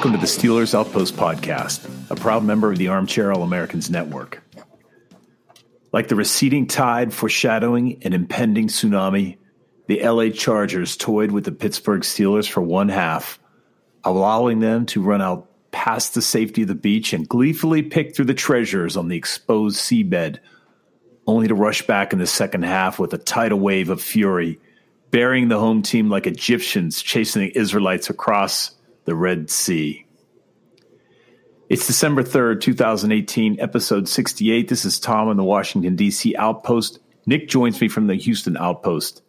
Welcome to the Steelers Outpost Podcast, a proud member of the Armchair All Americans Network. Like the receding tide foreshadowing an impending tsunami, the LA Chargers toyed with the Pittsburgh Steelers for one half, allowing them to run out past the safety of the beach and gleefully pick through the treasures on the exposed seabed, only to rush back in the second half with a tidal wave of fury, burying the home team like Egyptians chasing the Israelites across the Red Sea. It's December 3rd, 2018, episode 68. This is Tom in the Washington, D.C. Outpost. Nick joins me from the Houston Outpost.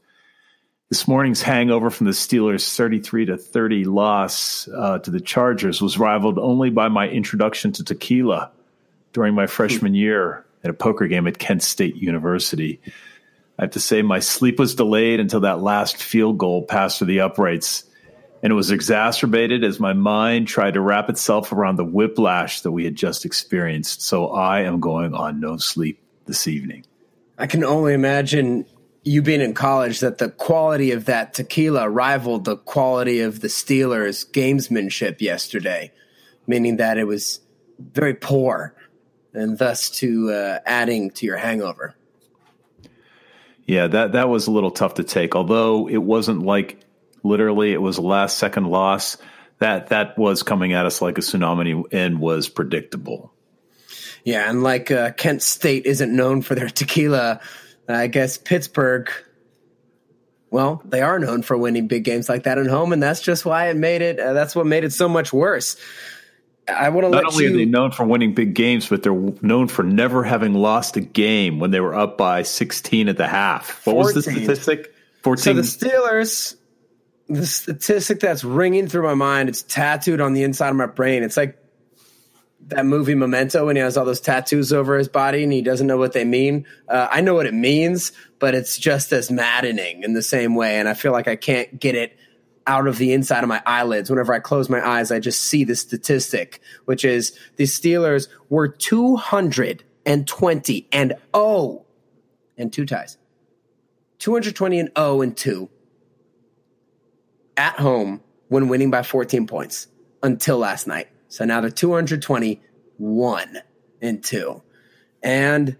This morning's hangover from the Steelers' 33 to 30 loss uh, to the Chargers was rivaled only by my introduction to tequila during my freshman year at a poker game at Kent State University. I have to say, my sleep was delayed until that last field goal passed through the uprights, and it was exacerbated as my mind tried to wrap itself around the whiplash that we had just experienced. So I am going on no sleep this evening. I can only imagine you being in college that the quality of that tequila rivaled the quality of the Steelers' gamesmanship yesterday, meaning that it was very poor and thus to uh, adding to your hangover. Yeah, that that was a little tough to take. Although it wasn't like literally it was a last second loss. That that was coming at us like a tsunami and was predictable. Yeah, and like uh, Kent State isn't known for their tequila, I guess Pittsburgh, well, they are known for winning big games like that at home, and that's just why it made it. Uh, that's what made it so much worse. I want to Not only you. are they known for winning big games, but they're known for never having lost a game when they were up by 16 at the half. What was the statistic? 14. So the Steelers, the statistic that's ringing through my mind, it's tattooed on the inside of my brain. It's like that movie Memento when he has all those tattoos over his body and he doesn't know what they mean. Uh, I know what it means, but it's just as maddening in the same way. And I feel like I can't get it out of the inside of my eyelids. Whenever I close my eyes, I just see the statistic, which is the Steelers were 220 and 0 and two ties. 220 and 0 and 2 at home when winning by 14 points until last night. So now they're 221 and 2. And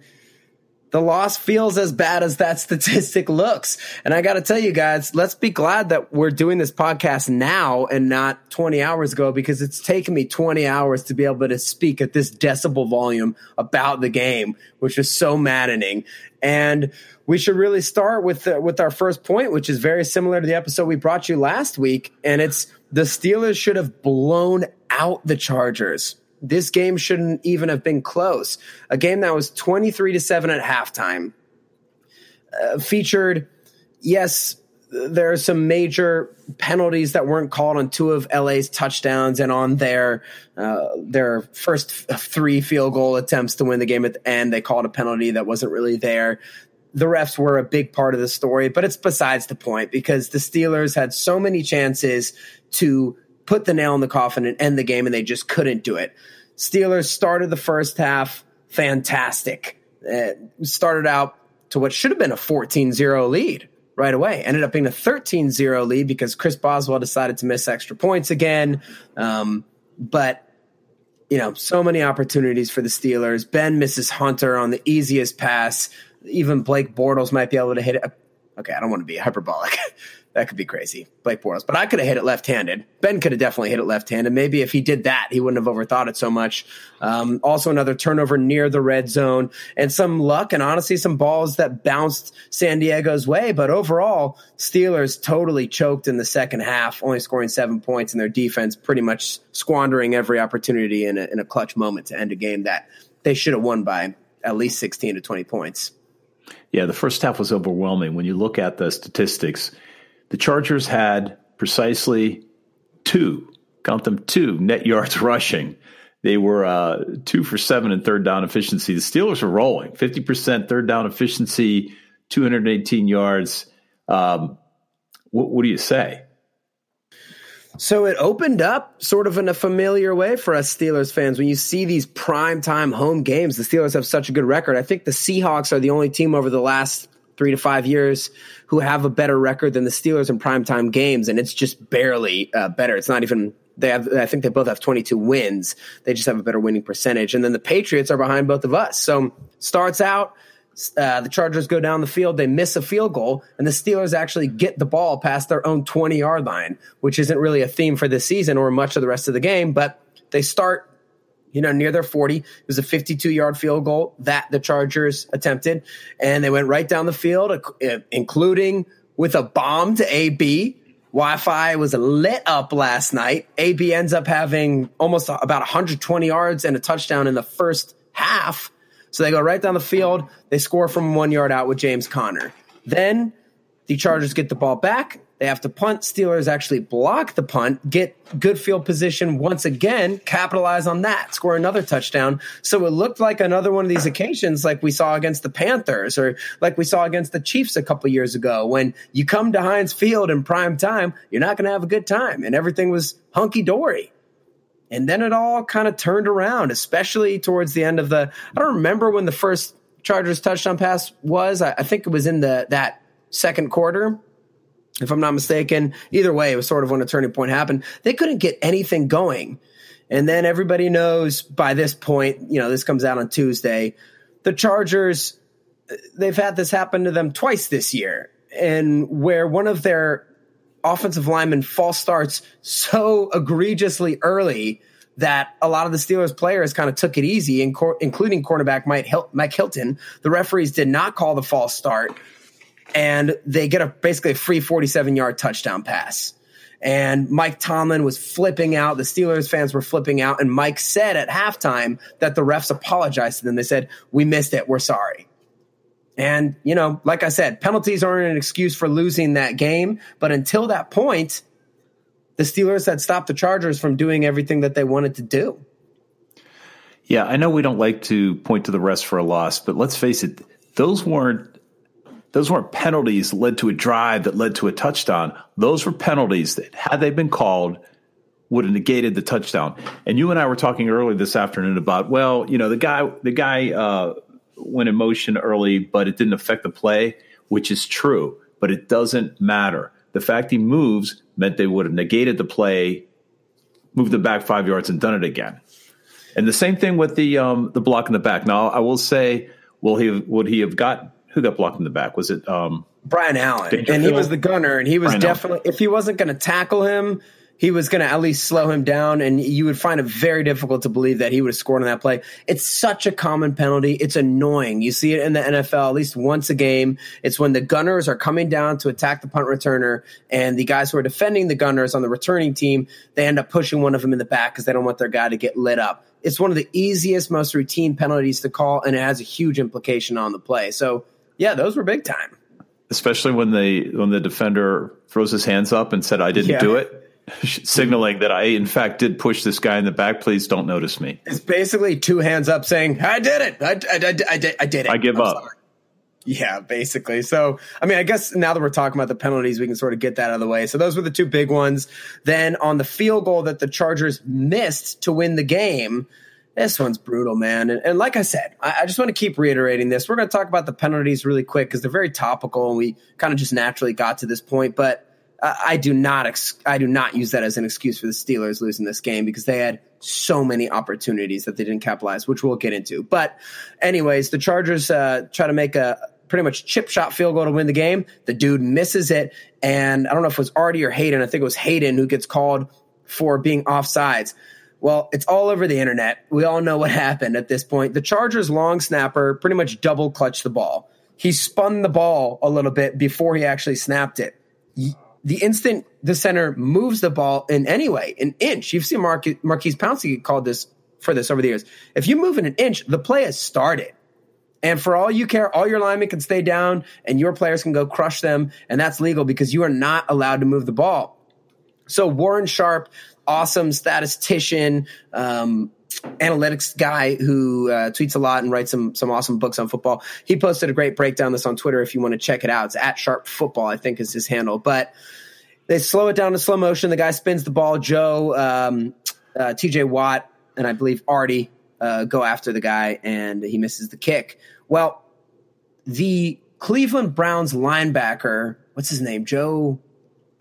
the loss feels as bad as that statistic looks. And I got to tell you guys, let's be glad that we're doing this podcast now and not 20 hours ago because it's taken me 20 hours to be able to speak at this decibel volume about the game, which is so maddening. And we should really start with the, with our first point, which is very similar to the episode we brought you last week, and it's the Steelers should have blown out the Chargers. This game shouldn't even have been close. A game that was 23 to 7 at halftime. Uh, featured yes, there are some major penalties that weren't called on two of LA's touchdowns and on their uh, their first three field goal attempts to win the game at the end. They called a penalty that wasn't really there. The refs were a big part of the story, but it's besides the point because the Steelers had so many chances to put the nail in the coffin and end the game, and they just couldn't do it. Steelers started the first half fantastic. Uh, started out to what should have been a 14 0 lead right away. Ended up being a 13 0 lead because Chris Boswell decided to miss extra points again. Um, but, you know, so many opportunities for the Steelers. Ben misses Hunter on the easiest pass. Even Blake Bortles might be able to hit it. Okay, I don't want to be hyperbolic. that could be crazy. Blake Bortles. But I could have hit it left handed. Ben could have definitely hit it left handed. Maybe if he did that, he wouldn't have overthought it so much. Um, also, another turnover near the red zone and some luck and honestly some balls that bounced San Diego's way. But overall, Steelers totally choked in the second half, only scoring seven points, and their defense pretty much squandering every opportunity in a, in a clutch moment to end a game that they should have won by at least 16 to 20 points. Yeah, the first half was overwhelming. When you look at the statistics, the Chargers had precisely two, count them two, net yards rushing. They were uh, two for seven in third down efficiency. The Steelers were rolling 50% third down efficiency, 218 yards. Um, what, what do you say? So it opened up sort of in a familiar way for us Steelers fans. When you see these prime time home games, the Steelers have such a good record. I think the Seahawks are the only team over the last three to five years who have a better record than the Steelers in primetime games, and it's just barely uh, better. It's not even they have. I think they both have 22 wins. They just have a better winning percentage, and then the Patriots are behind both of us. So starts out. Uh, the Chargers go down the field, they miss a field goal, and the Steelers actually get the ball past their own 20 yard line, which isn't really a theme for this season or much of the rest of the game. But they start you know, near their 40. It was a 52 yard field goal that the Chargers attempted. And they went right down the field, uh, including with a bomb to AB. Wi Fi was lit up last night. AB ends up having almost about 120 yards and a touchdown in the first half. So they go right down the field. They score from one yard out with James Conner. Then the Chargers get the ball back. They have to punt. Steelers actually block the punt, get good field position once again, capitalize on that, score another touchdown. So it looked like another one of these occasions, like we saw against the Panthers or like we saw against the Chiefs a couple years ago. When you come to Heinz Field in prime time, you're not going to have a good time, and everything was hunky dory. And then it all kind of turned around, especially towards the end of the. I don't remember when the first Chargers touchdown pass was. I, I think it was in the that second quarter if I'm not mistaken. Either way, it was sort of when a turning point happened. They couldn't get anything going. And then everybody knows by this point, you know, this comes out on Tuesday. The Chargers, they've had this happen to them twice this year, and where one of their offensive linemen false starts so egregiously early that a lot of the Steelers players kind of took it easy, including cornerback Mike Hilton. The referees did not call the false start and they get a basically a free 47 yard touchdown pass. And Mike Tomlin was flipping out. The Steelers fans were flipping out. And Mike said at halftime that the refs apologized to them. They said, We missed it. We're sorry. And, you know, like I said, penalties aren't an excuse for losing that game. But until that point, the Steelers had stopped the Chargers from doing everything that they wanted to do. Yeah, I know we don't like to point to the refs for a loss, but let's face it, those weren't those weren't penalties that led to a drive that led to a touchdown. Those were penalties that, had they been called, would have negated the touchdown. And you and I were talking earlier this afternoon about, well, you know, the guy, the guy uh, went in motion early, but it didn't affect the play, which is true, but it doesn't matter. The fact he moves meant they would have negated the play, moved it back five yards, and done it again. And the same thing with the um, the block in the back. Now, I will say, will he would he have got who got blocked in the back? Was it um, Brian Allen? And he was the gunner, and he was Brian definitely Allen. if he wasn't going to tackle him, he was going to at least slow him down, and you would find it very difficult to believe that he would have scored on that play. It's such a common penalty. It's annoying. You see it in the NFL at least once a game. It's when the gunners are coming down to attack the punt returner, and the guys who are defending the gunners on the returning team, they end up pushing one of them in the back because they don't want their guy to get lit up. It's one of the easiest, most routine penalties to call, and it has a huge implication on the play. So yeah, those were big time. Especially when they when the defender throws his hands up and said, "I didn't yeah. do it." signaling that I, in fact, did push this guy in the back. Please don't notice me. It's basically two hands up saying, I did it. I, I, I, I did, I did it. I give I'm up. Sorry. Yeah, basically. So, I mean, I guess now that we're talking about the penalties, we can sort of get that out of the way. So, those were the two big ones. Then, on the field goal that the Chargers missed to win the game, this one's brutal, man. And, and like I said, I, I, just want to keep reiterating this. We're going to talk about the penalties really quick because they're very topical, and we kind of just naturally got to this point. But uh, I do not, ex- I do not use that as an excuse for the Steelers losing this game because they had so many opportunities that they didn't capitalize, which we'll get into. But, anyways, the Chargers uh, try to make a pretty much chip shot field goal to win the game. The dude misses it. And I don't know if it was Artie or Haden. I think it was Haden who gets called for being offsides. Well, it's all over the internet. We all know what happened at this point. The Chargers long snapper pretty much double clutched the ball. He spun the ball a little bit before he actually snapped it. The instant the center moves the ball in any way, an inch, you've seen Mar- Maurkice Pouncey called this for this over the years. If you move in an inch, the play has started. And for all you care, all your linemen can stay down and your players can go crush them. And that's legal because you are not allowed to move the ball. So Warren Sharp, awesome statistician, um, analytics guy who uh, tweets a lot and writes some some awesome books on football. He posted a great breakdown this on Twitter if you want to check it out. It's at Sharp Football, I think is his handle. But they slow it down to slow motion. The guy spins the ball. Joe, um, uh, TJ Watt, and I believe Artie uh, go after the guy, and he misses the kick. Well, the Cleveland Browns linebacker, what's his name? Joe,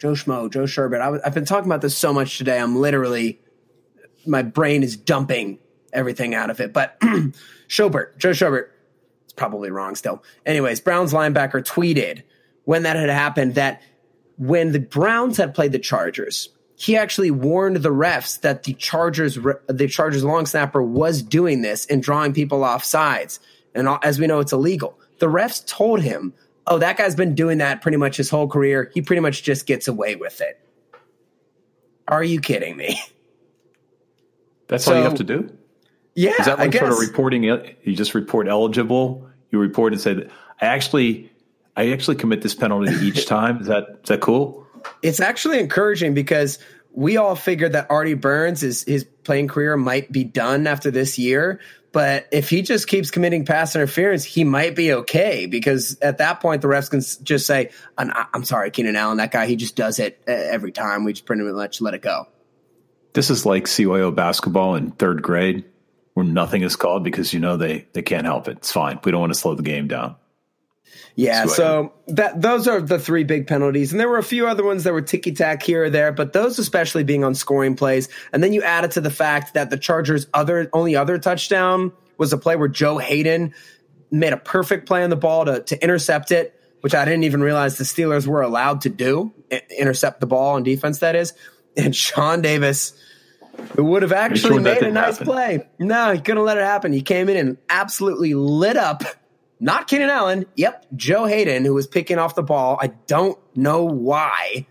Joe Schmo, Joe Sherbert. I, have been talking about this so much today. I'm literally, my brain is dumping everything out of it. But Schobert, Joe Schobert, it's probably wrong still. Anyways, Browns linebacker tweeted when that had happened that when the Browns had played the Chargers, he actually warned the refs that the Chargers the Chargers long snapper was doing this and drawing people off sides. And as we know, it's illegal. The refs told him, "Oh, that guy's been doing that pretty much his whole career. He pretty much just gets away with it." Are you kidding me? That's So- all you have to do. Yeah, Is that I like guess. sort of reporting? it? You just report eligible. You report and say that I actually, I actually commit this penalty each time. Is that is that cool? it's actually encouraging because we all figured that Artie Burns is his playing career might be done after this year. But if he just keeps committing pass interference, he might be okay because at that point the refs can just say, "I'm, sorry, Keenan Allen, that guy, he just does it uh, every time. We just pretty much let it go." This is like CYO basketball in third grade, where nothing is called because you know they they can't help it. It's fine. We don't want to slow the game down. Yeah, so that those are the three big penalties, and there were a few other ones that were ticky tack here or there, but those especially being on scoring plays. And then you add it to the fact that the Chargers' other only other touchdown was a play where Joe Haden made a perfect play on the ball to to intercept it, which I didn't even realize the Steelers were allowed to do intercept the ball on defense. That is, and Sean Davis. Who would have actually sure made a nice happen? play? No, he couldn't let it happen. He came in and absolutely lit up not Keenan Allen. Yep, Joe Haden, who was picking off the ball. I don't know why.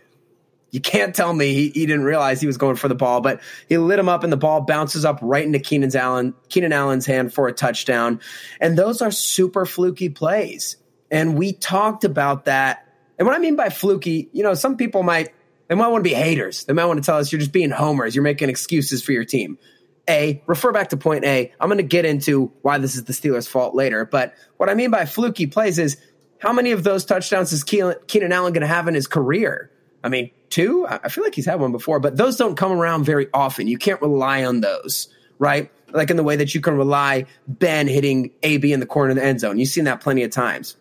You can't tell me he, he didn't realize he was going for the ball, but he lit him up, and the ball bounces up right into Keenan's Allen, Keenan Allen's hand for a touchdown. And those are super fluky plays. And we talked about that. And what I mean by fluky, you know, some people might they might want to be haters. They might want to tell us you're just being homers. You're making excuses for your team. A, refer back to point A. I'm going to get into why this is the Steelers' fault later. But what I mean by fluky plays is how many of those touchdowns is Keenan, Allen going to have in his career? I mean, two? I I feel like he's had one before, but those don't come around very often. You can't rely on those, right? Like in the way that you can rely Ben hitting AB in the corner of the end zone. You've seen that plenty of times.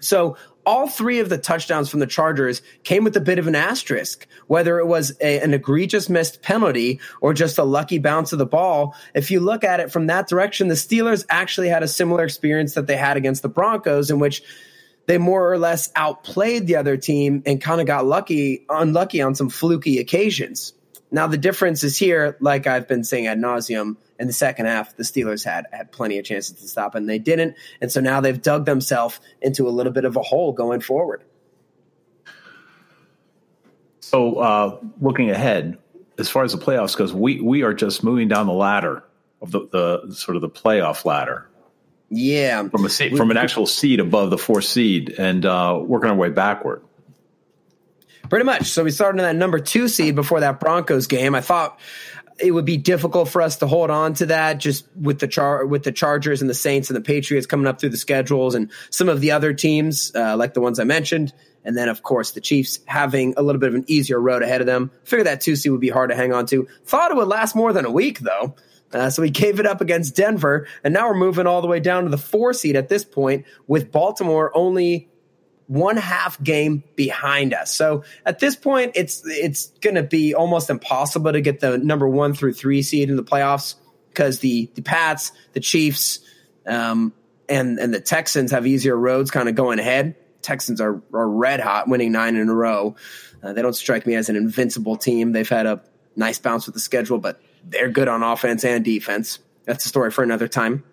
So all three of the touchdowns from the Chargers came with a bit of an asterisk, whether it was a, an egregious missed penalty or just a lucky bounce of the ball. If you look at it from that direction, the Steelers actually had a similar experience that they had against the Broncos, in which they more or less outplayed the other team and kind of got lucky, unlucky on some fluky occasions. Now the difference is here, like I've been saying ad nauseum, in the second half, the Steelers had had plenty of chances to stop and they didn't. And so now they've dug themselves into a little bit of a hole going forward. So uh, looking ahead, as far as the playoffs goes, we we are just moving down the ladder of the, the sort of the playoff ladder Yeah. from a seat, from an actual seed above the fourth seed and uh, working our way backward. Pretty much. So we started in that number two seed before that Broncos game. I thought it would be difficult for us to hold on to that just with the char with the Chargers and the Saints and the Patriots coming up through the schedules and some of the other teams uh, like the ones I mentioned. And then, of course, the Chiefs having a little bit of an easier road ahead of them. Figured that two seed would be hard to hang on to. Thought it would last more than a week, though. Uh, so we gave it up against Denver, and now we're moving all the way down to the four seed at this point, with Baltimore only one half game behind us. So at this point, it's it's going to be almost impossible to get the number one through three seed in the playoffs because the the Pats, the Chiefs, um, and and the Texans have easier roads kind of going ahead. Texans are, are red hot, winning nine in a row. Uh, they don't strike me as an invincible team. They've had a nice bounce with the schedule, but they're good on offense and defense. That's a story for another time.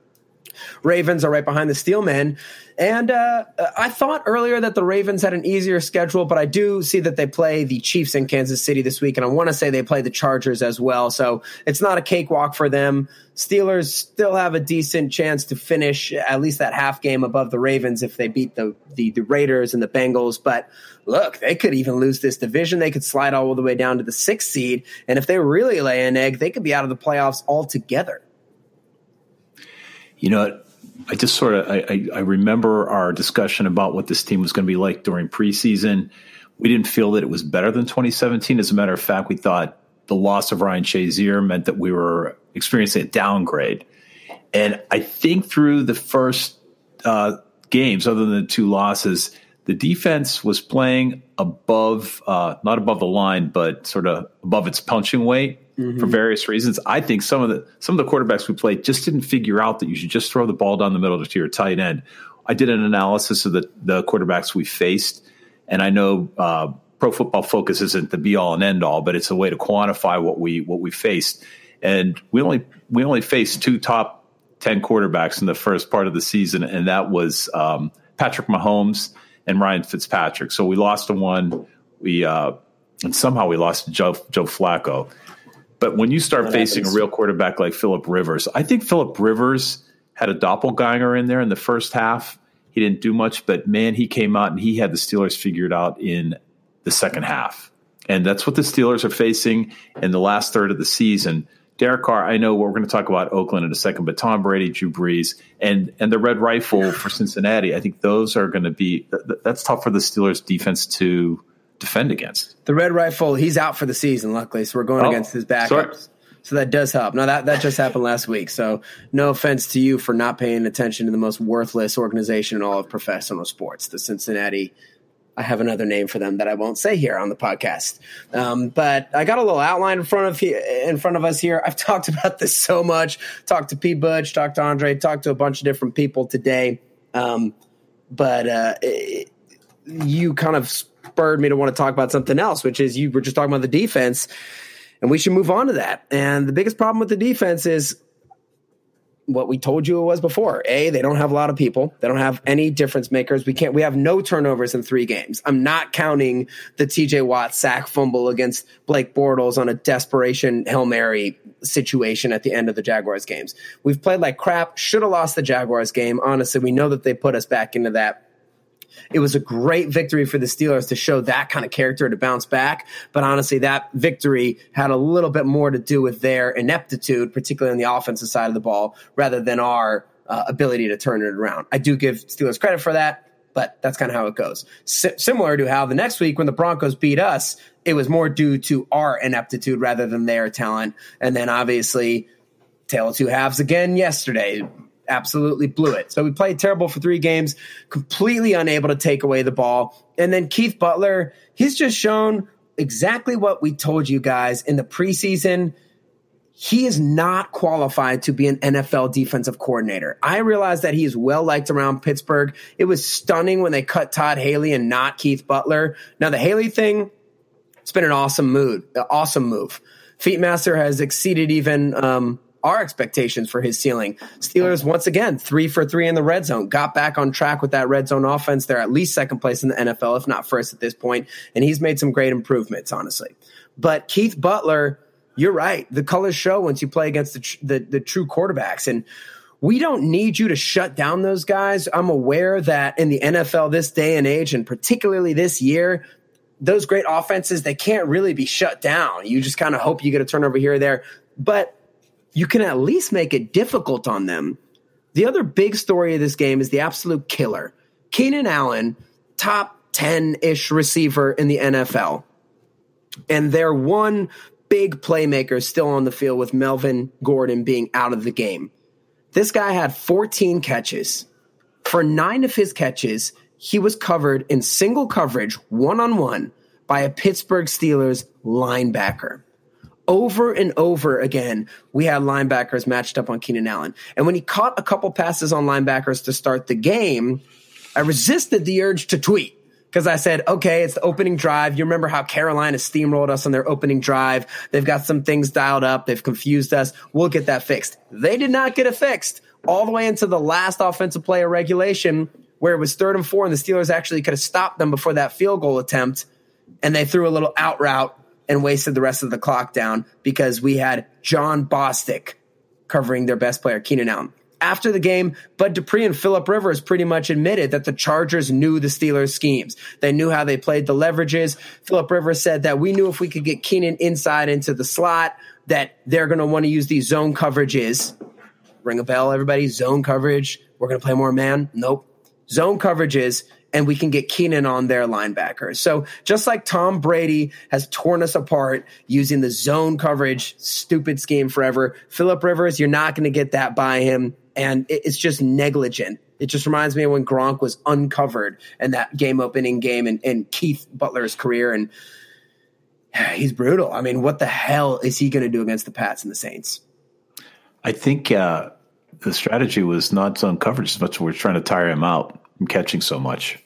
Ravens are right behind the Steelmen. And uh, I thought earlier that the Ravens had an easier schedule, but I do see that they play the Chiefs in Kansas City this week, and I want to say they play the Chargers as well. So it's not a cakewalk for them. Steelers still have a decent chance to finish at least that half game above the Ravens if they beat the, the, the Raiders and the Bengals. But look, they could even lose this division. They could slide all the way down to the sixth seed. And if they really lay an egg, they could be out of the playoffs altogether. You know, I just sort of I, I, remember our discussion about what this team was going to be like during preseason. We didn't feel that it was better than 2017. As a matter of fact, we thought the loss of Ryan Shazier meant that we were experiencing a downgrade. And I think through the first uh, games, other than the two losses, the defense was playing above, uh, not above the line, but sort of above its punching weight mm-hmm. for various reasons. I think some of the some of the quarterbacks we played just didn't figure out that you should just throw the ball down the middle to your tight end. I did an analysis of the the quarterbacks we faced, and I know uh, Pro Football Focus isn't the be all and end all, but it's a way to quantify what we what we faced. And we only we only faced two top ten quarterbacks in the first part of the season, and that was um, Patrick Mahomes and Ryan Fitzpatrick. So we lost to one. We uh, and somehow we lost to Joe Joe Flacco. But when you start that facing happens. a real quarterback like Philip Rivers, I think Philip Rivers had a doppelganger in there in the first half. He didn't do much, but man, he came out and he had the Steelers figured out in the second half. And that's what the Steelers are facing in the last third of the season. Derek Carr, I know we're going to talk about Oakland in a second, but Tom Brady, Drew Brees, and and the Red Rifle for Cincinnati, I think those are going to be that's tough for the Steelers defense to defend against. The Red Rifle, he's out for the season, luckily, so we're going oh, against his backups. Sorry. So that does help. Now that that just happened last week. So no offense to you for not paying attention to the most worthless organization in all of professional sports, the Cincinnati. I have another name for them that I won't say here on the podcast. Um, but I got a little outline in front of in front of us here. I've talked about this so much. Talked to P. Butch, talked to Andre, talked to a bunch of different people today. Um, but uh, it, you kind of spurred me to want to talk about something else, which is you were just talking about the defense, and we should move on to that. And the biggest problem with the defense is what we told you it was before. A, they don't have a lot of people. They don't have any difference makers. We can't. We have no turnovers in three games. I'm not counting the T.J. Watt sack fumble against Blake Bortles on a desperation hail mary situation at the end of the Jaguars games. We've played like crap. Should have lost the Jaguars game. Honestly, we know that they put us back into that it was a great victory for the Steelers to show that kind of character to bounce back. But honestly, that victory had a little bit more to do with their ineptitude, particularly on the offensive side of the ball, rather than our uh, ability to turn it around. I do give Steelers credit for that but that's kind of how it goes. S- similar to how the next week when the Broncos beat us, it was more due to our ineptitude rather than their talent. And then obviously, tail of two halves again yesterday absolutely blew it. So we played terrible for three games, completely unable to take away the ball. And then Keith Butler, he's just shown exactly what we told you guys in the preseason. He is not qualified to be an NFL defensive coordinator. I realize that he is well liked around Pittsburgh. It was stunning when they cut Todd Haley and not Keith Butler. Now the Haley thing, it's been an awesome mood, awesome move. Feetmaster has exceeded even um, our expectations for his ceiling. Steelers, once again, three for three in the red zone, got back on track with that red zone offense. They're at least second place in the NFL, if not first at this point. and he's made some great improvements, honestly. But Keith Butler, you're right. The colors show once you play against the, the, the true quarterbacks. And we don't need you to shut down those guys. I'm aware that in the NFL this day and age, and particularly this year, those great offenses, they can't really be shut down. You just kind of hope you get a turnover here or there. But you can at least make it difficult on them. The other big story of this game is the absolute killer. Keenan Allen, top 10 ish receiver in the NFL. And their one big playmaker still on the field with Melvin Gordon being out of the game. This guy had 14 catches. For nine of his catches, he was covered in single coverage, one on one, by a Pittsburgh Steelers linebacker. Over and over again, we had linebackers matched up on Keenan Allen. And when he caught a couple passes on linebackers to start the game, I resisted the urge to tweet because I said, okay, it's the opening drive. You remember how Carolina steamrolled us on their opening drive. They've got some things dialed up. They've confused us. We'll get that fixed. They did not get it fixed all the way into the last offensive play of regulation where it was third and four and the Steelers actually could have stopped them before that field goal attempt. And they threw a little out route and wasted the rest of the clock down because we had Jon Bostic covering their best player, Keenan Allen. After the game, Bud Dupree and Philip Rivers pretty much admitted that the Chargers knew the Steelers' schemes. They knew how they played the leverages. Philip Rivers said that we knew if we could get Keenan inside into the slot, that they're going to want to use these zone coverages. Ring a bell, everybody. Zone coverage. We're going to play more man. Nope. Zone coverages and we can get Keenan on their linebackers. So just like Tom Brady has torn us apart using the zone coverage, stupid scheme forever, Philip Rivers, you're not going to get that by him. And it's just negligent. It just reminds me of when Gronk was uncovered in that game opening game in, in Keith Butler's career. And he's brutal. I mean, what the hell is he going to do against the Pats and the Saints? I think uh, the strategy was not zone coverage as much as we're trying to tire him out from catching so much.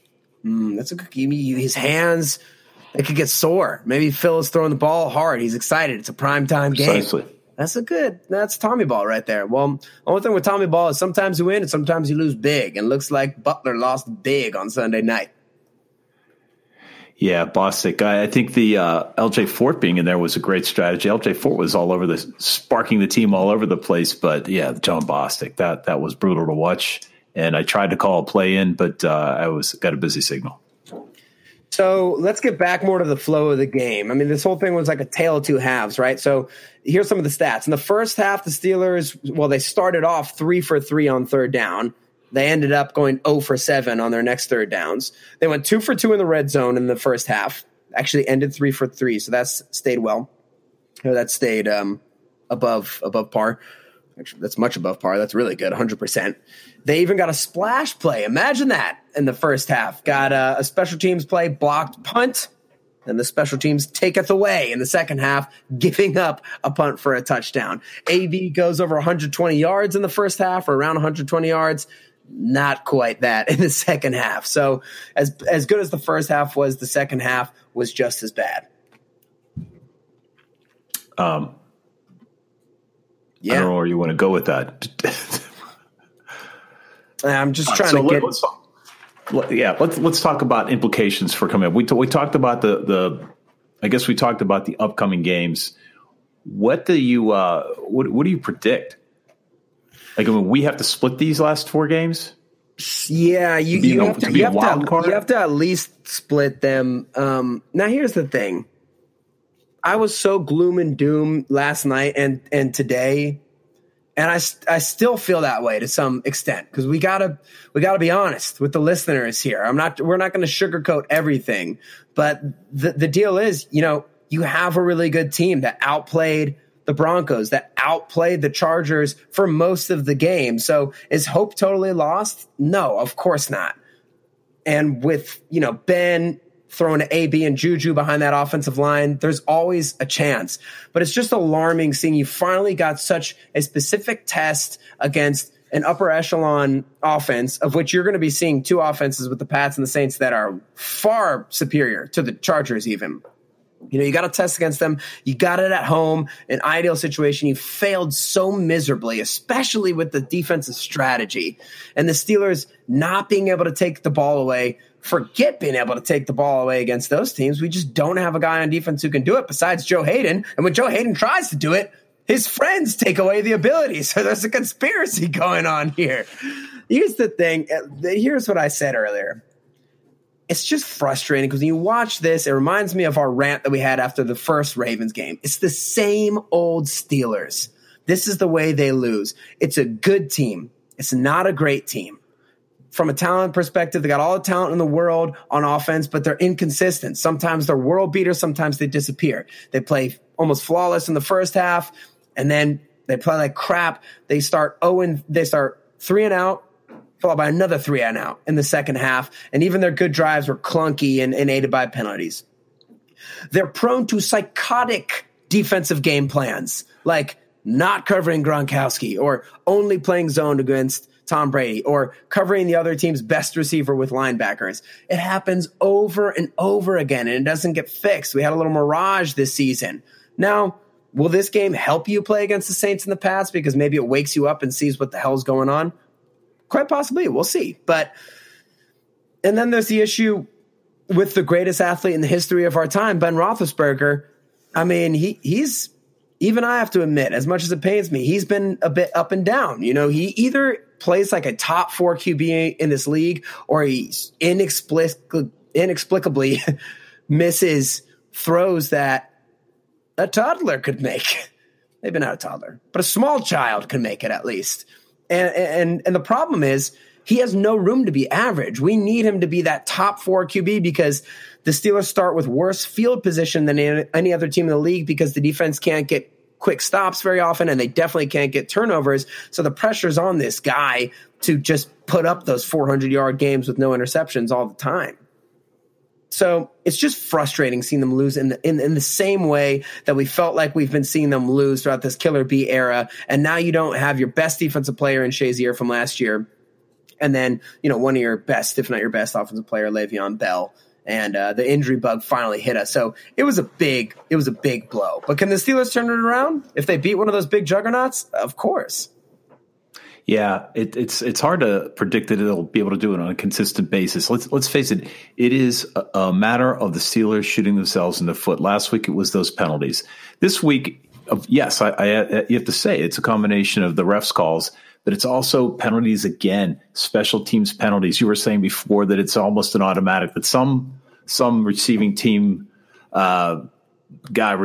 Mm, that's a good game. His hands, they could get sore. Maybe Phil is throwing the ball hard. He's excited. It's a prime time game. Precisely. That's a good. That's Tommy Ball right there. Well, only thing with Tommy Ball is sometimes you win and sometimes you lose big. And looks like Butler lost big on Sunday night. Yeah, Bostic. I, I think the uh, LJ Fort being in there was a great strategy. LJ Fort was all over the sparking the team all over the place, but yeah, Jon Bostic that that was brutal to watch. And I tried to call a play in, but uh, I was got a busy signal. So let's get back more to the flow of the game. I mean, this whole thing was like a tale of two halves, right? So here's some of the stats. In the first half, the Steelers, well, they started off three for three on third down. They ended up going 0 for 7 on their next third downs. They went 2 for 2 in the red zone in the first half. Actually ended 3 for 3, so that's stayed well. That stayed um, above above par. Actually, that's much above par. That's really good, 100%. They even got a splash play. Imagine that in the first half. Got a, a special teams play, blocked punt, and the special teams taketh away in the second half, giving up a punt for a touchdown. AB goes over 120 yards in the first half, or around 120 yards. Not quite that in the second half. So as as good as the first half was, the second half was just as bad. Um, Yeah, I don't know where you want to go with that. I'm just trying so to get. talk, yeah, let's let's talk about implications for coming up. We t- we talked about the the I guess we talked about the upcoming games. What do you uh what what do you predict? Like I mean, we have to split these last four games. Yeah, you, you, a- have to, to you, have to, you have to at least split them. Um, now, here's the thing. I was so gloom and doom last night and and today, and I I still feel that way to some extent because we gotta we gotta be honest with the listeners here. I'm not we're not going to sugarcoat everything, but the the deal is, you know, you have a really good team that outplayed the Broncos, that outplayed the Chargers for most of the game. So is hope totally lost? No, of course not. And with, you know, Ben throwing AB and Juju behind that offensive line, there's always a chance. But it's just alarming seeing you finally got such a specific test against an upper echelon offense, of which you're going to be seeing two offenses with the Pats and the Saints that are far superior to the Chargers, even. You know, you got to test against them. You got it at home. An ideal situation. You failed so miserably, especially with the defensive strategy and the Steelers not being able to take the ball away. Forget being able to take the ball away against those teams. We just don't have a guy on defense who can do it besides Joe Haden. And when Joe Haden tries to do it, his friends take away the ability. So there's a conspiracy going on here. Here's the thing. uh, Here's what I said earlier it's just frustrating because when you watch this, it reminds me of our rant that we had after the first Ravens game. It's the same old Steelers. This is the way they lose. It's a good team. It's not a great team. From a talent perspective, they got all the talent in the world on offense, but they're inconsistent. Sometimes they're world beaters, sometimes they disappear. They play almost flawless in the first half, and then they play like crap. They start 0 and they start 3 and out, followed by another three and out in the second half. And even their good drives were clunky and, and aided by penalties. They're prone to psychotic defensive game plans, like not covering Gronkowski or only playing zone against Tom Brady or covering the other team's best receiver with linebackers. It happens over and over again and it doesn't get fixed. We had a little mirage this season. Now, will this game help you play against the Saints in the past because maybe it wakes you up and sees what the hell's going on? Quite possibly. We'll see. But, and then there's the issue with the greatest athlete in the history of our time, Ben Roethlisberger. I mean, he he's even I have to admit, as much as it pains me, he's been a bit up and down. You know, he either plays like a top four QB in this league, or he inexplicably, inexplicably misses throws that a toddler could make. Maybe not a toddler, but a small child can make it at least. And and and the problem is he has no room to be average. We need him to be that top four QB because the Steelers start with worse field position than any other team in the league because the defense can't get quick stops very often and they definitely can't get turnovers. So the pressure's on this guy to just put up those 400 yard games with no interceptions all the time. So it's just frustrating seeing them lose in the, in, in the same way that we felt like we've been seeing them lose throughout this Killer B era. And now you don't have your best defensive player in Shazier from last year. And then, you know, one of your best, if not your best offensive player, Le'Veon Bell. And uh, the injury bug finally hit us. So it was a big, it was a big blow. But can the Steelers turn it around if they beat one of those big juggernauts? Of course. Yeah, it, it's it's hard to predict that it'll be able to do it on a consistent basis. Let's let's face it; it is a, a matter of the Steelers shooting themselves in the foot. Last week it was those penalties. This week, yes, I, I, you have to say it's a combination of the refs calls, but it's also penalties again, special teams penalties. You were saying before that it's almost an automatic that some some receiving team. Uh, guy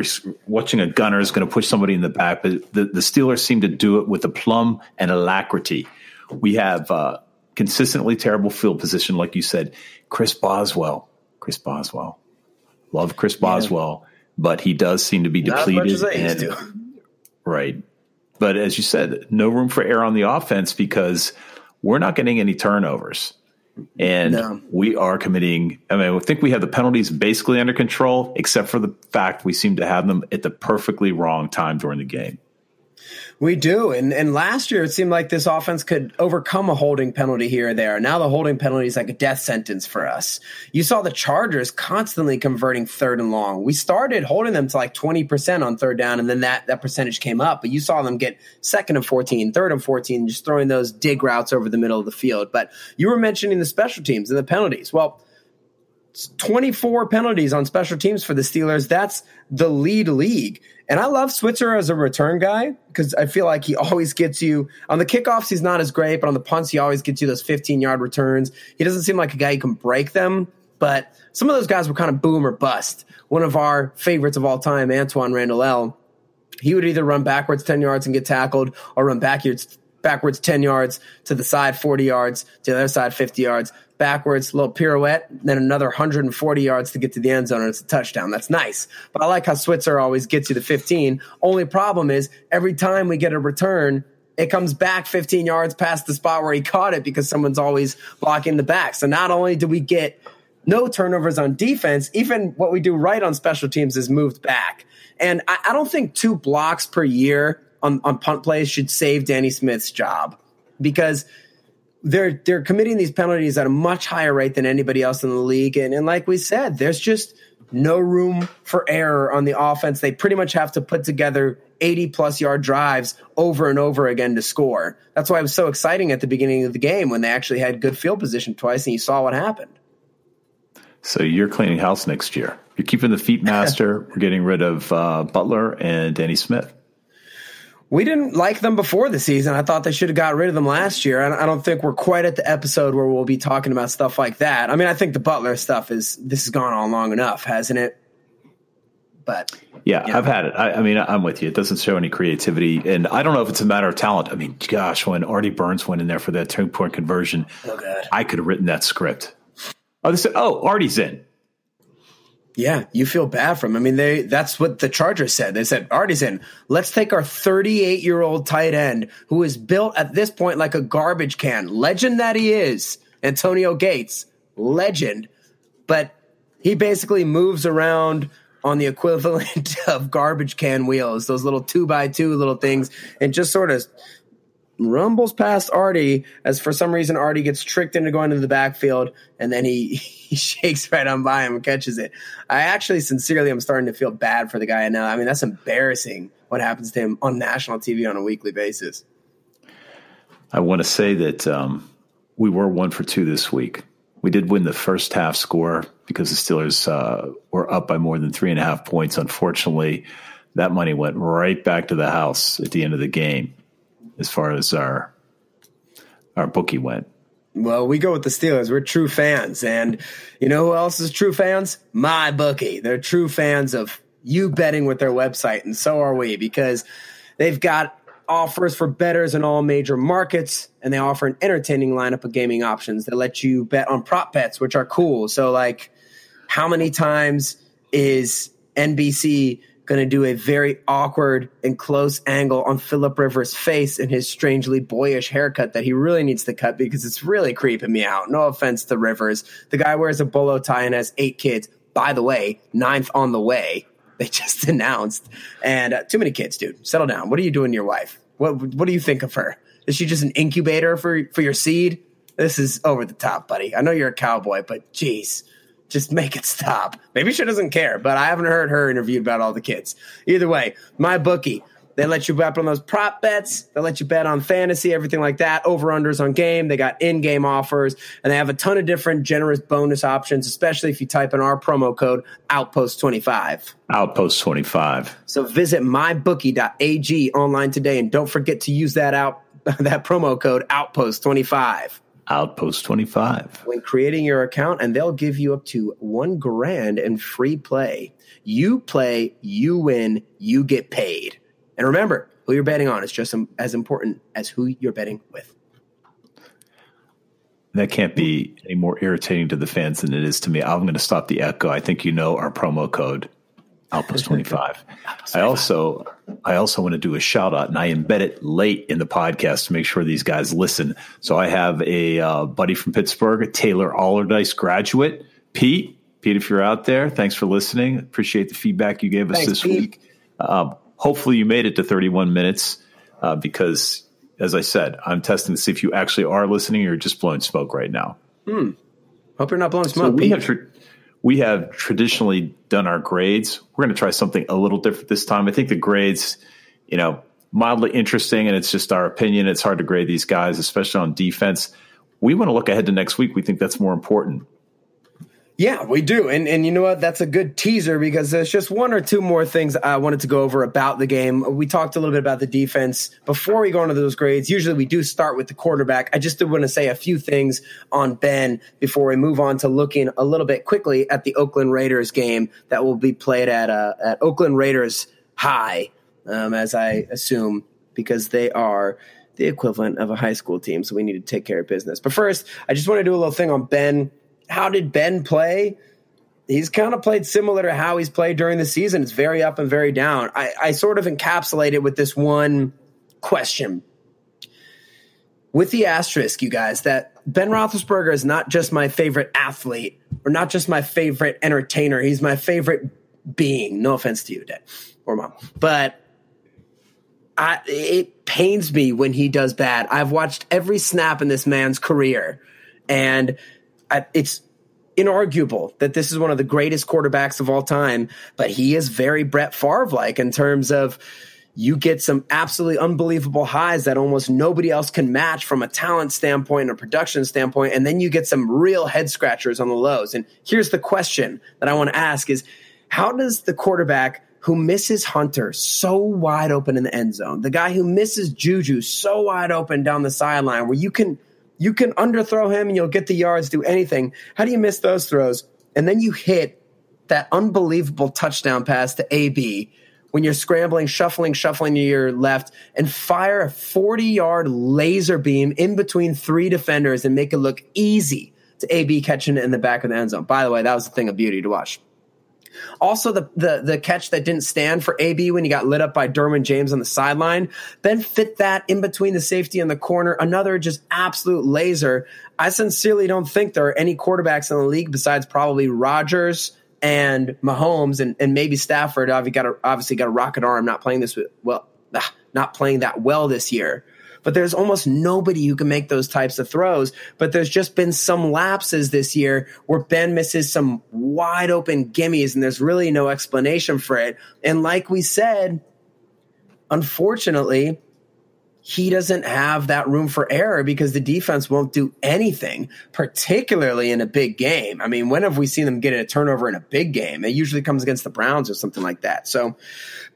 watching a gunner is going to push somebody in the back, but the, the Steelers seem to do it with aplomb and alacrity. We have uh, consistently terrible field position, like you said. Chris Boswell, Chris Boswell, love Chris Boswell, yeah. but he does seem to be depleted. And, right, but as you said, no room for error on the offense because we're not getting any turnovers and no. we are committing. I mean, I think we have the penalties basically under control, except for the fact we seem to have them at the perfectly wrong time during the game. We do. And and last year it seemed like this offense could overcome a holding penalty here or there. Now the holding penalty is like a death sentence for us. You saw the Chargers constantly converting third and long. We started holding them to like 20% on third down and then that that percentage came up, but you saw them get second and 14, third and 14 just throwing those dig routes over the middle of the field. But you were mentioning the special teams and the penalties. Well, 24 penalties on special teams for the Steelers. That's the lead league. And I love Switzer as a return guy because I feel like he always gets you on the kickoffs. He's not as great, but on the punts, he always gets you those 15 yard returns. He doesn't seem like a guy who can break them, but some of those guys were kind of boom or bust. One of our favorites of all time, Antwaan Randle El. he would either run backwards 10 yards and get tackled or run backwards backwards 10 yards to the side 40 yards to the other side 50 yards backwards, little pirouette, then another 140 yards to get to the end zone, and it's a touchdown. That's nice. But I like how Switzer always gets you to 15. Only problem is every time we get a return, it comes back 15 yards past the spot where he caught it because someone's always blocking the back. So not only do we get no turnovers on defense, even what we do right on special teams is moved back. And I, I don't think two blocks per year on, on punt plays should save Danny Smith's job because – they're they're committing these penalties at a much higher rate than anybody else in the league. And, and like we said, there's just no room for error on the offense. They pretty much have to put together 80 plus yard drives over and over again to score. That's why it was so exciting at the beginning of the game when they actually had good field position twice and you saw what happened. So you're cleaning house next year. You're keeping the feet master. We're getting rid of uh, Butler and Danny Smith we didn't like them before the season. I thought they should have got rid of them last year. I don't think we're quite at the episode where we'll be talking about stuff like that. I mean, I think the Butler stuff is this has gone on long enough, hasn't it? But yeah, you know. I've had it. I, I, mean, I'm with you. It doesn't show any creativity, and I don't know if it's a matter of talent. I mean, gosh, when Artie Burns went in there for that two point conversion, oh, I could have written that script. Oh, they said, "Oh, Artie's in." Yeah, you feel bad for him. I mean, they that's what the Chargers said. They said, Artie's in, let's take our 38 year old tight end who is built at this point like a garbage can. Legend that he is, Antonio Gates, legend. But he basically moves around on the equivalent of garbage can wheels, those little two by two little things, and just sort of rumbles past Artie as for some reason Artie gets tricked into going to the backfield and then he, he shakes right on by him and catches it. I actually sincerely am starting to feel bad for the guy now. I mean, that's embarrassing what happens to him on national TV on a weekly basis. I want to say that um, we were one for two this week. We did win the first half score because the Steelers uh, were up by more than three and a half points. Unfortunately, that money went right back to the house at the end of the game as far as our our bookie went. Well, we go with the Steelers. We're true fans. And you know who else is true fans? My bookie. They're true fans of you betting with their website. And so are we because they've got offers for bettors in all major markets. And they offer an entertaining lineup of gaming options that let you bet on prop bets, which are cool. So, like, how many times is NBC going to do a very awkward and close angle on Philip Rivers' face and his strangely boyish haircut that he really needs to cut because it's really creeping me out. No offense to Rivers. The guy wears a bolo tie and has eight kids. By the way, ninth on the way. They just announced. And uh, too many kids, dude. Settle down. What are you doing to your wife? What What do you think of her? Is she just an incubator for for your seed? This is over the top, buddy. I know you're a cowboy, but geez just make it stop. Maybe she doesn't care, but I haven't heard her interviewed about all the kids. Either way, my bookie. They let you bet on those prop bets. They let you bet on fantasy, everything like that. Over unders on game. They got in game offers, and they have a ton of different generous bonus options, especially if you type in our promo code Outpost25. Outpost 25. So visit mybookie.ag online today, and don't forget to use that out that promo code Outpost25 Outpost 25. when creating your account and they'll give you up to one grand in free play. You play, you win, you get paid. And remember, who you're betting on is just as important as who you're betting with. That can't be any more irritating to the fans than it is to me. I'm going to stop the echo. I think you know our promo code, Outpost 25. I also I also want to do a shout out, and I embed it late in the podcast to make sure these guys listen. So I have a uh, buddy from Pittsburgh, a Taylor Allderdice graduate, Pete. Pete, if you're out there, thanks for listening. Appreciate the feedback you gave us Thanks, this Pete. week. Um, hopefully, you made it to 31 minutes uh, because, as I said, I'm testing to see if you actually are listening or you're just blowing smoke right now. Hmm. Hope you're not blowing So smoke. we Pete. have tra- we have traditionally done our grades. We're going to try something a little different this time. I think the grades, you know, mildly interesting, and it's just our opinion. It's hard to grade these guys, especially on defense. We want to look ahead to next week. We think that's more important. Yeah, we do. And and you know what? That's a good teaser because there's just one or two more things I wanted to go over about the game. We talked a little bit about the defense before we go into those grades. Usually we do start with the quarterback. I just did want to say a few things on Ben before we move on to looking a little bit quickly at the Oakland Raiders game that will be played at uh, at Oakland Raiders High, um, as I assume, because they are the equivalent of a high school team. So we need to take care of business. But first, I just want to do a little thing on Ben how did Ben play? He's kind of played similar to how he's played during the season. It's very up and very down. I, I sort of encapsulate it with this one question. With the asterisk, you guys, that Ben Roethlisberger is not just my favorite athlete or not just my favorite entertainer. He's my favorite being. No offense to you, Dad or Mom. But I, it pains me when he does bad. I've watched every snap in this man's career, and It's inarguable that this is one of the greatest quarterbacks of all time. But he is very Brett Favre like in terms of you get some absolutely unbelievable highs that almost nobody else can match from a talent standpoint and a production standpoint, and then you get some real head scratchers on the lows. And here's the question that I want to ask: Is how does the quarterback who misses Hunter so wide open in the end zone, the guy who misses Juju so wide open down the sideline, where you can you can underthrow him and you'll get the yards, do anything. How do you miss those throws? And then you hit that unbelievable touchdown pass to AB when you're scrambling, shuffling, shuffling to your left, and fire a 40 yard laser beam in between three defenders and make it look easy to AB catching it in the back of the end zone. By the way, that was a thing of beauty to watch. Also, the, the the catch that didn't stand for AB when he got lit up by Derwin James on the sideline. Then fit that in between the safety and the corner. Another just absolute laser. I sincerely don't think there are any quarterbacks in the league besides probably Rodgers and Mahomes and, and maybe Stafford obviously got a, obviously got a rocket arm, not playing this well, ah, not playing that well this year. But there's almost nobody who can make those types of throws. But there's just been some lapses this year where Ben misses some wide open gimmies, and there's really no explanation for it. And like we said, unfortunately, he doesn't have that room for error because the defense won't do anything, particularly in a big game. I mean, when have we seen them get a turnover in a big game? It usually comes against the Browns or something like that. So,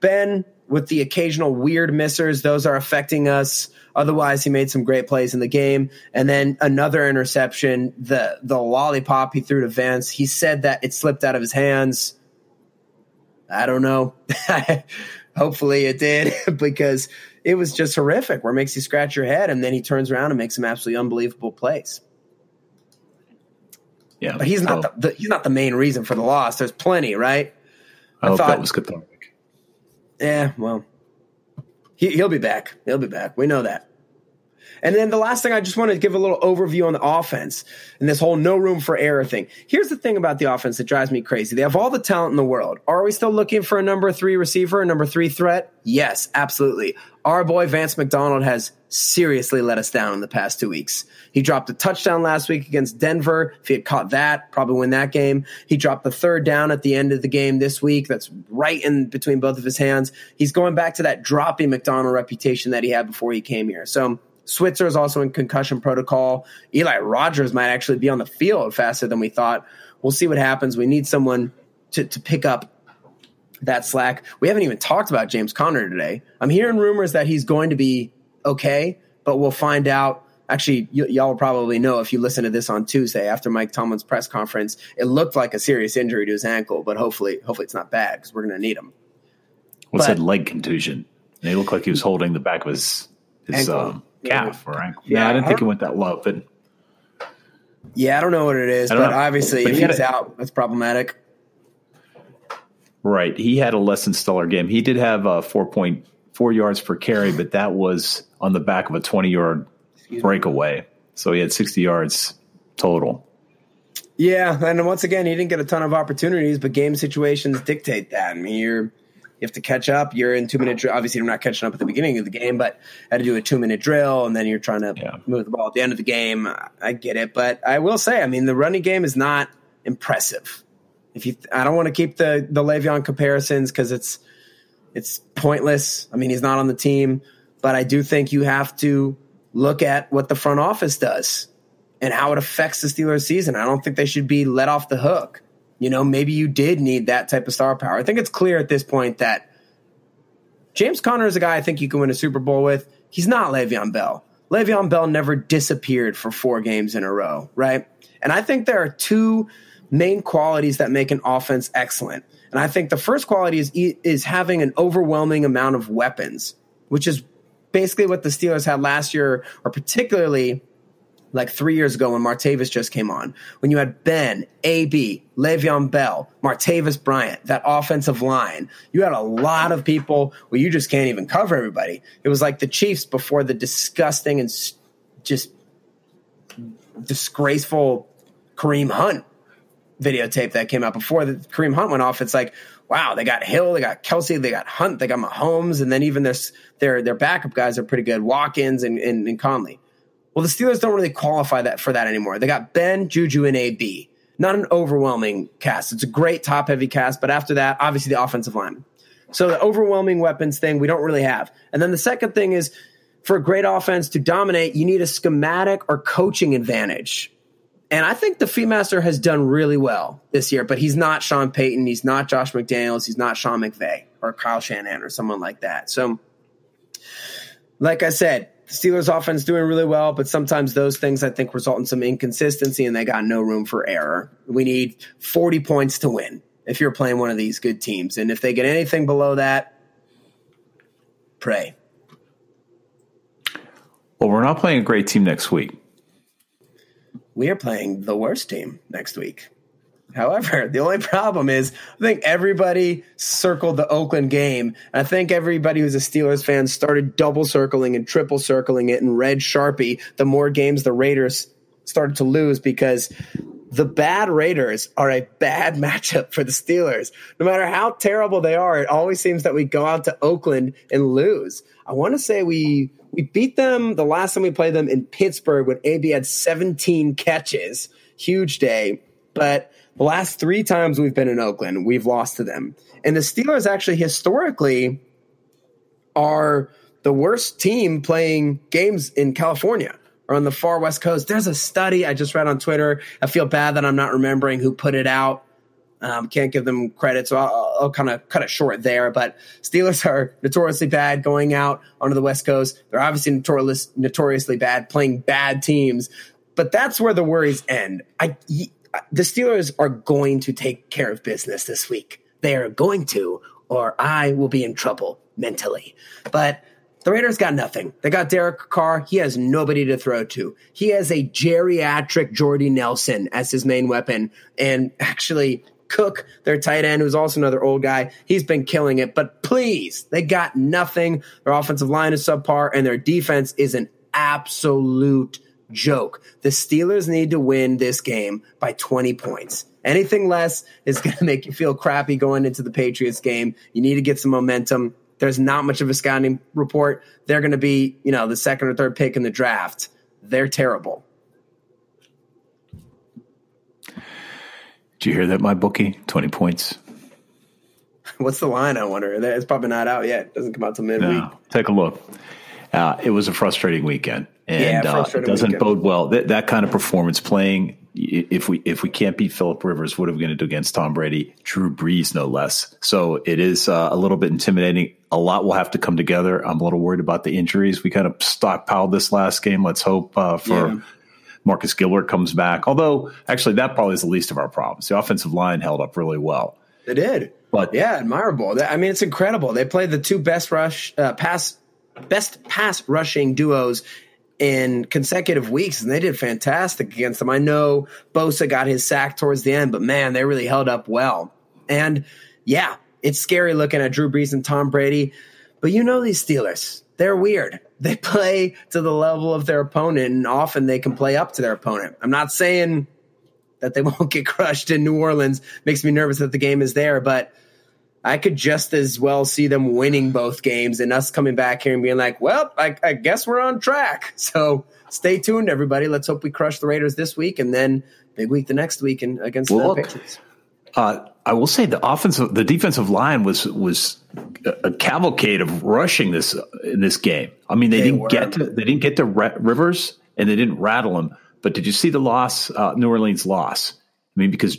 Ben, with the occasional weird missers, those are affecting us. Otherwise, he made some great plays in the game. And then another interception, the the lollipop he threw to Vance. He said that it slipped out of his hands. I don't know. Hopefully it did because it was just horrific where it makes you scratch your head and then he turns around and makes some absolutely unbelievable plays. Yeah, But he's not the, the he's not the main reason for the loss. There's plenty, right? I, hope thought- that was cathartic. Yeah, well, he, he'll be back. He'll be back. We know that. And then the last thing I just wanted to give a little overview on the offense and this whole no room for error thing. Here's the thing about the offense that drives me crazy. They have all the talent in the world. Are we still looking for a number three receiver, a number three threat? Yes, absolutely. Our boy Vance McDonald has seriously let us down in the past two weeks. He dropped a touchdown last week against Denver. If he had caught that, probably win that game. He dropped the third down at the end of the game this week. That's right in between both of his hands. He's going back to that dropping McDonald reputation that he had before he came here. So Switzer is also in concussion protocol. Eli Rogers might actually be on the field faster than we thought. We'll see what happens. We need someone to, to pick up that slack. We haven't even talked about James Conner today. I'm hearing rumors that he's going to be okay, but we'll find out. Actually, y- y'all will probably know if you listen to this on Tuesday after Mike Tomlin's press conference. It looked like a serious injury to his ankle, but hopefully, hopefully it's not bad because we're going to need him. What's but- that leg contusion? And he looked like he was holding the back of his his Ankle. um, calf ankle. Yeah, Yeah, I didn't I think it went that low, but Yeah, I don't know what it is, but know. obviously, But if he he's a- out, that's problematic. right, he had a less than stellar game. He did have a four point four yards per carry, but that was on the back of a twenty yard breakaway. So he had sixty yards total. Yeah, and once again, he didn't get a ton of opportunities, but game situations dictate that. I mean, you're you have to catch up. You're in two minute drill. Obviously, you're not catching up at the beginning of the game, but I had to do a two minute drill, and then you're trying to Yeah. move the ball at the end of the game. I get it, but I will say, I mean, the running game is not impressive. If you, I don't want to keep the the Le'Veon comparisons because it's it's pointless. I mean, he's not on the team, but I do think you have to look at what the front office does and how it affects the Steelers season. I don't think they should be let off the hook. You know, maybe you did need that type of star power. I think it's clear at this point that James Conner is a guy I think you can win a Super Bowl with. He's not Le'Veon Bell. Le'Veon Bell never disappeared for four games in a row, right? And I think there are two main qualities that make an offense excellent. And I think the first quality is is having an overwhelming amount of weapons, which is basically what the Steelers had last year, or particularly like three years ago when Martavis just came on, when you had Ben, AB, Le'Veon Bell, Martavis Bryant, that offensive line, you had a lot of people where you just can't even cover everybody. It was like the Chiefs before the disgusting and just disgraceful Kareem Hunt videotape that came out before the Kareem Hunt went off. It's like, wow, they got Hill, they got Kelce, they got Hunt, they got Mahomes, and then even their their their backup guys are pretty good, Watkins and, and, and Conley. Well, the Steelers don't really qualify that for that anymore. They got Ben, Juju, and AB. Not an overwhelming cast. It's a great top heavy cast, but after that, obviously the offensive line. So the overwhelming weapons thing we don't really have. And then the second thing is for a great offense to dominate, you need a schematic or coaching advantage. And I think the Feemaster has done really well this year, but he's not Sean Payton, he's not Josh McDaniels, he's not Sean McVay or Kyle Shanahan or someone like that. So, like I said, Steelers offense doing really well, but sometimes those things I think result in some inconsistency and they got no room for error. We need 40 points to win if you're playing one of these good teams. And if they get anything below that, pray. Well, we're not playing a great team next week. we are playing the worst team next week. However, the only problem is I think everybody circled the Oakland game. I think everybody who's a Steelers fan started double circling and triple circling it in red Sharpie the more games the Raiders started to lose because the bad Raiders are a bad matchup for the Steelers. No matter how terrible they are, it always seems that we go out to Oakland and lose. I want to say we we beat them the last time we played them in Pittsburgh when AB had 17 catches. Huge day. But the last three times we've been in Oakland, we've lost to them. And the Steelers actually historically are the worst team playing games in California or on the far west coast. There's a study I just read on Twitter. I feel bad that I'm not remembering who put it out. Um, can't give them credit, so I'll, I'll kind of cut it short there. But Steelers are notoriously bad going out onto the West Coast. They're obviously notorious, notoriously bad playing bad teams. But that's where the worries end. I, the Steelers are going to take care of business this week. They are going to, or I will be in trouble mentally. But the Raiders got nothing. They got Derek Carr. He has nobody to throw to. He has a geriatric Jordy Nelson as his main weapon. And actually, Cook, their tight end, who's also another old guy, he's been killing it. But please, they got nothing. Their offensive line is subpar, and their defense is an absolute joke. The Steelers need to win this game by 20 points. Anything less is going to make you feel crappy going into the Patriots game. You need to get some momentum. There's not much of a scouting report. They're going to be, you know, the second or third pick in the draft. They're terrible. Did you hear that, my bookie? 20 points. What's the line? I wonder. It's probably not out yet. It doesn't come out till midweek. No, take a look. Uh, it was a frustrating weekend, and Yeah, uh, it doesn't weekend. bode well. That, that kind of performance playing, if we if we can't beat Philip Rivers, what are we going to do against Tom Brady, Drew Brees, no less? So it is uh, a little bit intimidating. A lot will have to come together. I'm a little worried about the injuries. We kind of stockpiled this last game. Let's hope uh, for. Yeah. Marcus Gilbert comes back. Although, actually, that probably is the least of our problems. The offensive line held up really well. They did. But Yeah, admirable. I mean, it's incredible. They played the two best rush uh, pass best pass rushing duos in consecutive weeks, and they did fantastic against them. I know Bosa got his sack towards the end, but man, they really held up well. And yeah, it's scary looking at Drew Brees and Tom Brady, but you know these Steelers. They're weird. They play to the level of their opponent, and often they can play up to their opponent. I'm not saying that they won't get crushed in New Orleans. Makes me nervous that the game is there, but I could just as well see them winning both games and us coming back here and being like, well, I, I guess we're on track. So stay tuned, everybody. Let's hope we crush the Raiders this week and then big week the next week and against Well, the Patriots. Uh, I will say the offensive, the defensive line was was a, a cavalcade of rushing this in this game. I mean, they, They didn't were. get to they didn't get to Rivers and they didn't rattle him. But did you see the loss? Uh, New Orleans loss. I mean, because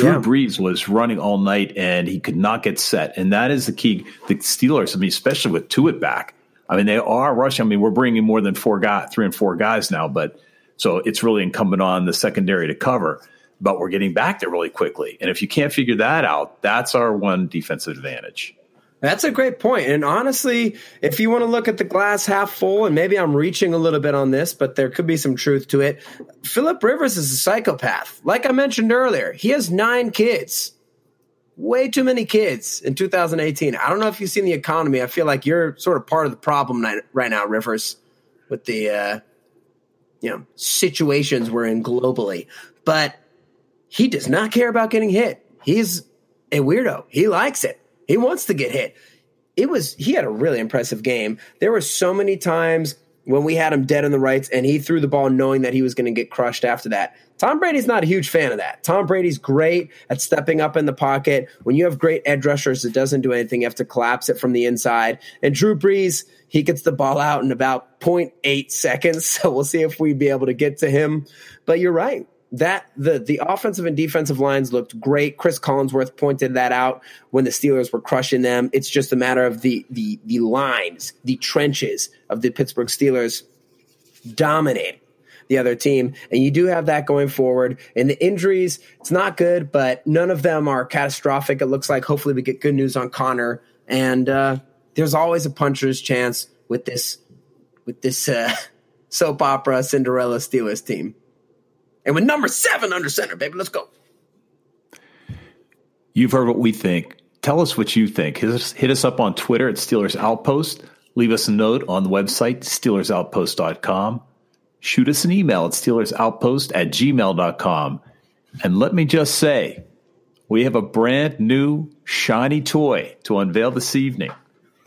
Drew Yeah. Brees was running all night and he could not get set, and that is the key. The Steelers, I mean, especially with Tuitt back. I mean, they are rushing. I mean, we're bringing more than four guys, three and four guys now, but so it's really incumbent on the secondary to cover. But we're getting back there really quickly, and if you can't figure that out, that's our one defensive advantage. That's a great point. And honestly, if you want to look at the glass half full, and maybe I'm reaching a little bit on this, but there could be some truth to it. Philip Rivers is a psychopath. Like I mentioned earlier, he has nine kids. Way too many kids in 2018. I don't know if you've seen the economy. I feel like you're sort of part of the problem right now, Rivers, with the uh, you know situations we're in globally. But he does not care about getting hit. He's a weirdo. He likes it. He wants to get hit. It was he had a really impressive game. There were so many times when we had him dead in the rights and he threw the ball knowing that he was going to get crushed after that. Tom Brady's not a huge fan of that. Tom Brady's great at stepping up in the pocket. When you have great edge rushers, it doesn't do anything. You have to collapse it from the inside. And Drew Brees, he gets the ball out in about 0.8 seconds. So we'll see if we'd be able to get to him. But you're right that the the offensive and defensive lines looked great. Chris Collinsworth pointed that out when the Steelers were crushing them. It's just a matter of the the the lines, the trenches of the Pittsburgh Steelers dominating the other team. And you do have that going forward. And the injuries, it's not good, but none of them are catastrophic. It looks like hopefully we get good news on Conner. And uh, there's always a puncher's chance with this with this uh, soap opera Cinderella Steelers team. And with number seven under center, baby, let's go. You've heard what we think. Tell us what you think. Hit us, hit us up on Twitter at Steelers Outpost. Leave us a note on the website, SteelersOutpost.com. Shoot us an email at SteelersOutpost at gmail.com. And let me just say, we have a brand new shiny toy to unveil this evening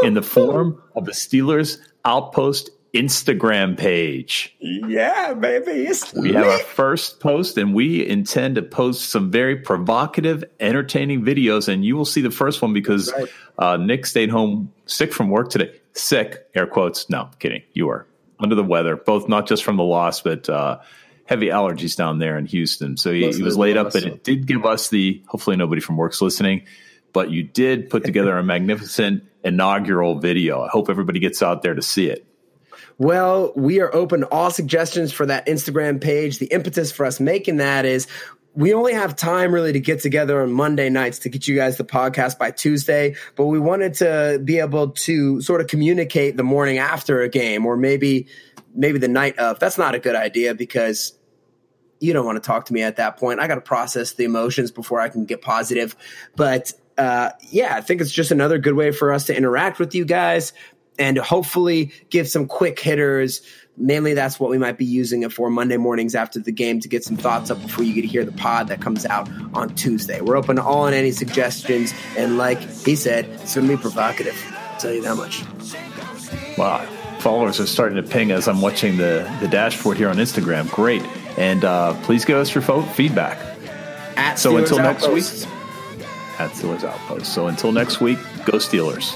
in the form of the Steelers Outpost Instagram page. Yeah, baby. It's We have our first post, and we intend to post some very provocative, entertaining videos. And you will see the first one because Right. uh, Nick stayed home sick from work today. Sick, air quotes. No, kidding. You were under the weather, both not just from the loss, but uh, heavy allergies down there in Houston. So he, he was laid up, but it did give us the. Hopefully, nobody from work's listening. But you did put together a magnificent inaugural video. I hope everybody gets out there to see it. Well, we are open to all suggestions for that Instagram page. The impetus for us making that is we only have time really to get together on Monday nights to get you guys the podcast by Tuesday, but we wanted to be able to sort of communicate the morning after a game or maybe maybe the night of. That's not a good idea because you don't want to talk to me at that point. I got to process the emotions before I can get positive. But uh, yeah, I think it's just another good way for us to interact with you guys and hopefully give some quick hitters. Mainly, that's what we might be using it for Monday mornings after the game to get some thoughts up before you get to hear the pod that comes out on Tuesday. We're open to all and any suggestions. And like he said, it's going to be provocative. I'll tell you that much. Wow. Followers are starting to ping as I'm watching the, the dashboard here on Instagram. Great. And uh, please give us your fo- feedback At So Steelers until next Outpost. at Steelers Outpost. So until next week, go Steelers.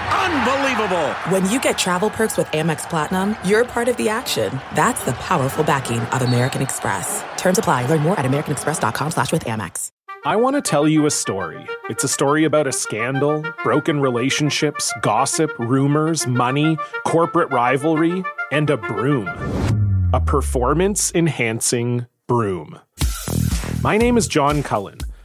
Unbelievable! When you get travel perks with Amex Platinum, you're part of the action. That's the powerful backing of American Express. Terms apply. Learn more at americanexpress.com slash with Amex. I want to tell you a story. It's a story about a scandal, broken relationships, gossip, rumors, money, corporate rivalry, and a broom. A performance enhancing broom. My name is John Cullen.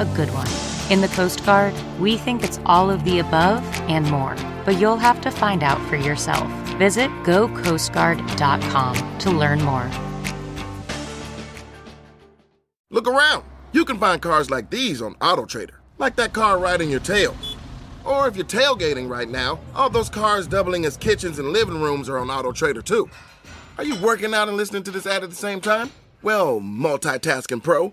a good one? In the Coast Guard, we think it's all of the above and more, but you'll have to find out for yourself. Visit gocoastguard.com to learn more. Look around. You can find cars like these on AutoTrader, like that car in your tail. Or if you're tailgating right now, all those cars doubling as kitchens and living rooms are on AutoTrader too. Are you working out and listening to this ad at the same time? Well, multitasking pro,